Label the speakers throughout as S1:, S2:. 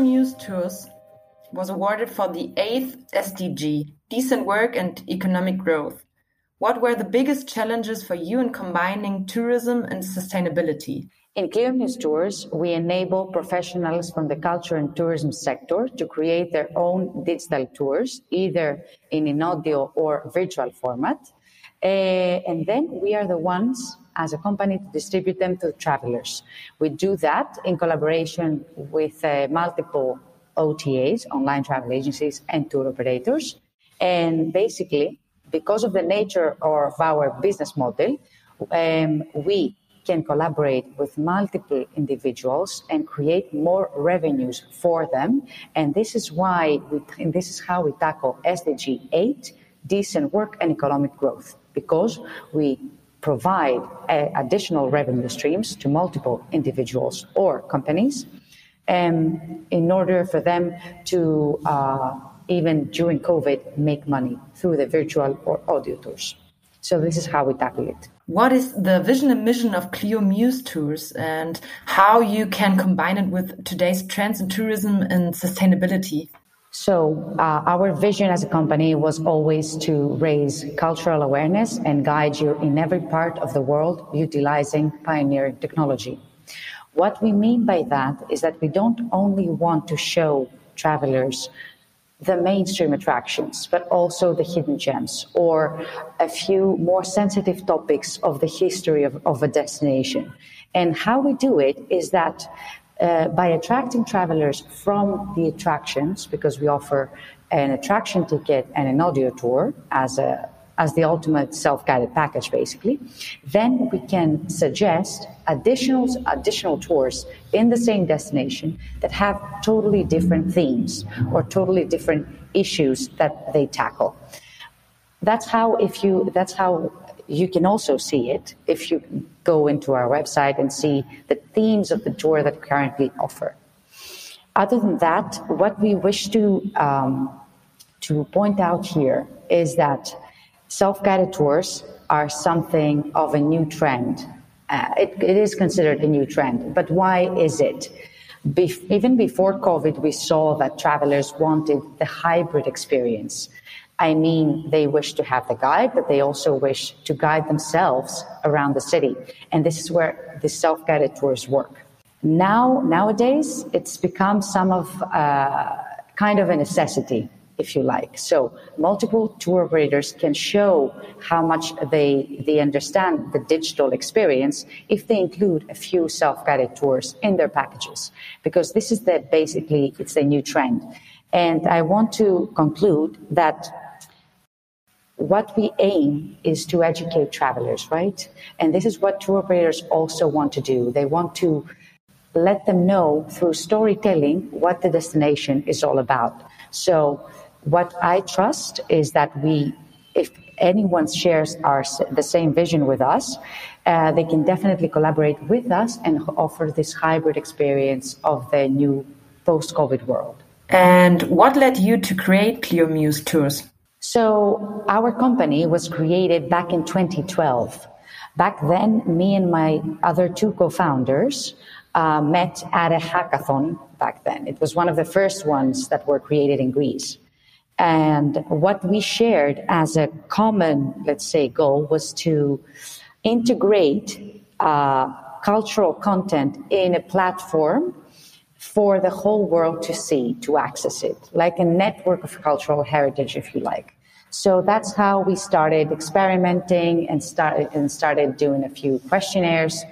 S1: Muse Tours was awarded for the eighth SDG, decent work and economic growth. What were the biggest challenges for you in combining tourism and sustainability?
S2: In Clio Muse Tours, we enable professionals from the culture and tourism sector to create their own digital tours, either in an audio or virtual format. Uh, and then we are the ones as a company to distribute them to travelers. We do that in collaboration with uh, multiple OTAs, online travel agencies, and tour operators. And basically, because of the nature of our business model, um, we can collaborate with multiple individuals and create more revenues for them. And this is why we, and this is how we tackle SDG 8, decent work and economic growth, because we provide uh, additional revenue streams to multiple individuals or companies um, in order for them to, uh, even during COVID, make money through the virtual or audio tours. So this is how we tackle it.
S1: What is the vision and mission of Clio Muse Tours and how you can combine it with today's trends in tourism and sustainability?
S2: So, uh, our vision as a company was always to raise cultural awareness and guide you in every part of the world utilizing pioneering technology. What we mean by that is that we don't only want to show travelers the mainstream attractions, but also the hidden gems or a few more sensitive topics of the history of, of a destination. And how we do it is that uh, by attracting travelers from the attractions, because we offer an attraction ticket and an audio tour as a as the ultimate self-guided package, basically, then we can suggest additional, additional tours in the same destination that have totally different themes or totally different issues that they tackle. That's how, if you, that's how you can also see it if you go into our website and see the themes of the tour that we currently offer. Other than that, what we wish to um, to point out here is that Self-guided tours are something of a new trend. Uh, it, it is considered a new trend, but why is it? Even before COVID, we saw that travelers wanted the hybrid experience. I mean, they wish to have the guide, but they also wish to guide themselves around the city. And this is where the self-guided tours work. Now, nowadays, it's become some of uh, kind of a necessity if you like. So multiple tour operators can show how much they, they understand the digital experience if they include a few self-guided tours in their packages, because this is the basically, it's a new trend. And I want to conclude that what we aim is to educate travelers, right? And this is what tour operators also want to do. They want to let them know through storytelling what the destination is all about. So what I trust is that we, if anyone shares our, the same vision with us, uh, they can definitely collaborate with us and offer this hybrid experience of the new post-COVID world.
S1: And what led you to create Clio Muse Tours?
S2: So our company was created back in 2012. Back then, me and my other two co-founders uh, met at a hackathon back then. It was one of the first ones that were created in Greece. And what we shared as a common, let's say, goal was to integrate uh, cultural content in a platform for the whole world to see, to access it, like a network of cultural heritage, if you like. So that's how we started experimenting and started and started doing a few questionnaires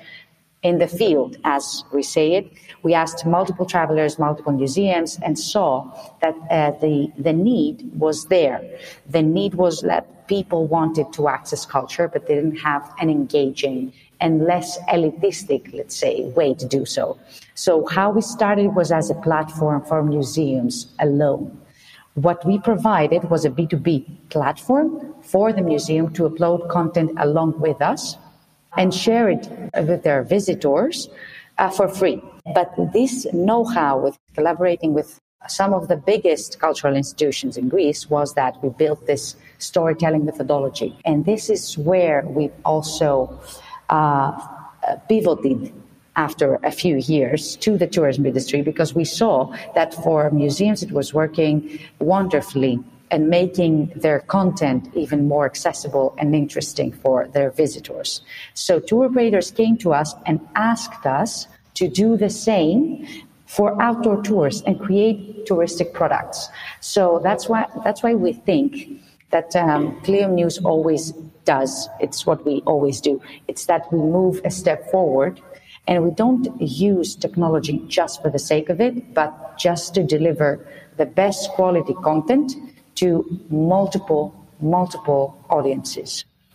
S2: in the field, as we say it. We asked multiple travelers, multiple museums, and saw that uh, the, the need was there. The need was that people wanted to access culture, but they didn't have an engaging and less elitistic, let's say, way to do so. So how we started was as a platform for museums alone. What we provided was a B2B platform for the museum to upload content along with us and share it with their visitors uh, for free. But this know-how with collaborating with some of the biggest cultural institutions in Greece was that we built this storytelling methodology. And this is where we also uh, pivoted after a few years to the tourism industry because we saw that for museums it was working wonderfully and making their content even more accessible and interesting for their visitors. So tour operators came to us and asked us to do the same for outdoor tours and create touristic products. So that's why that's why we think that um, Muse always does. It's what we always do. It's that we move a step forward and we don't use technology just for the sake of it, but just to deliver the best quality content to multiple, multiple audiences.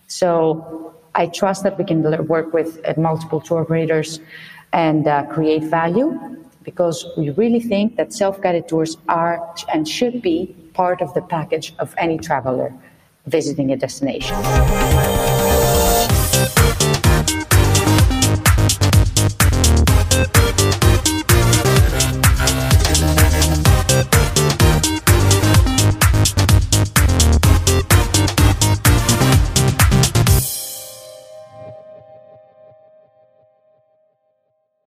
S2: So I trust that we can work with uh, multiple tour operators and uh, create value because we really think that self-guided tours are and should be part of the package of any traveler visiting a destination.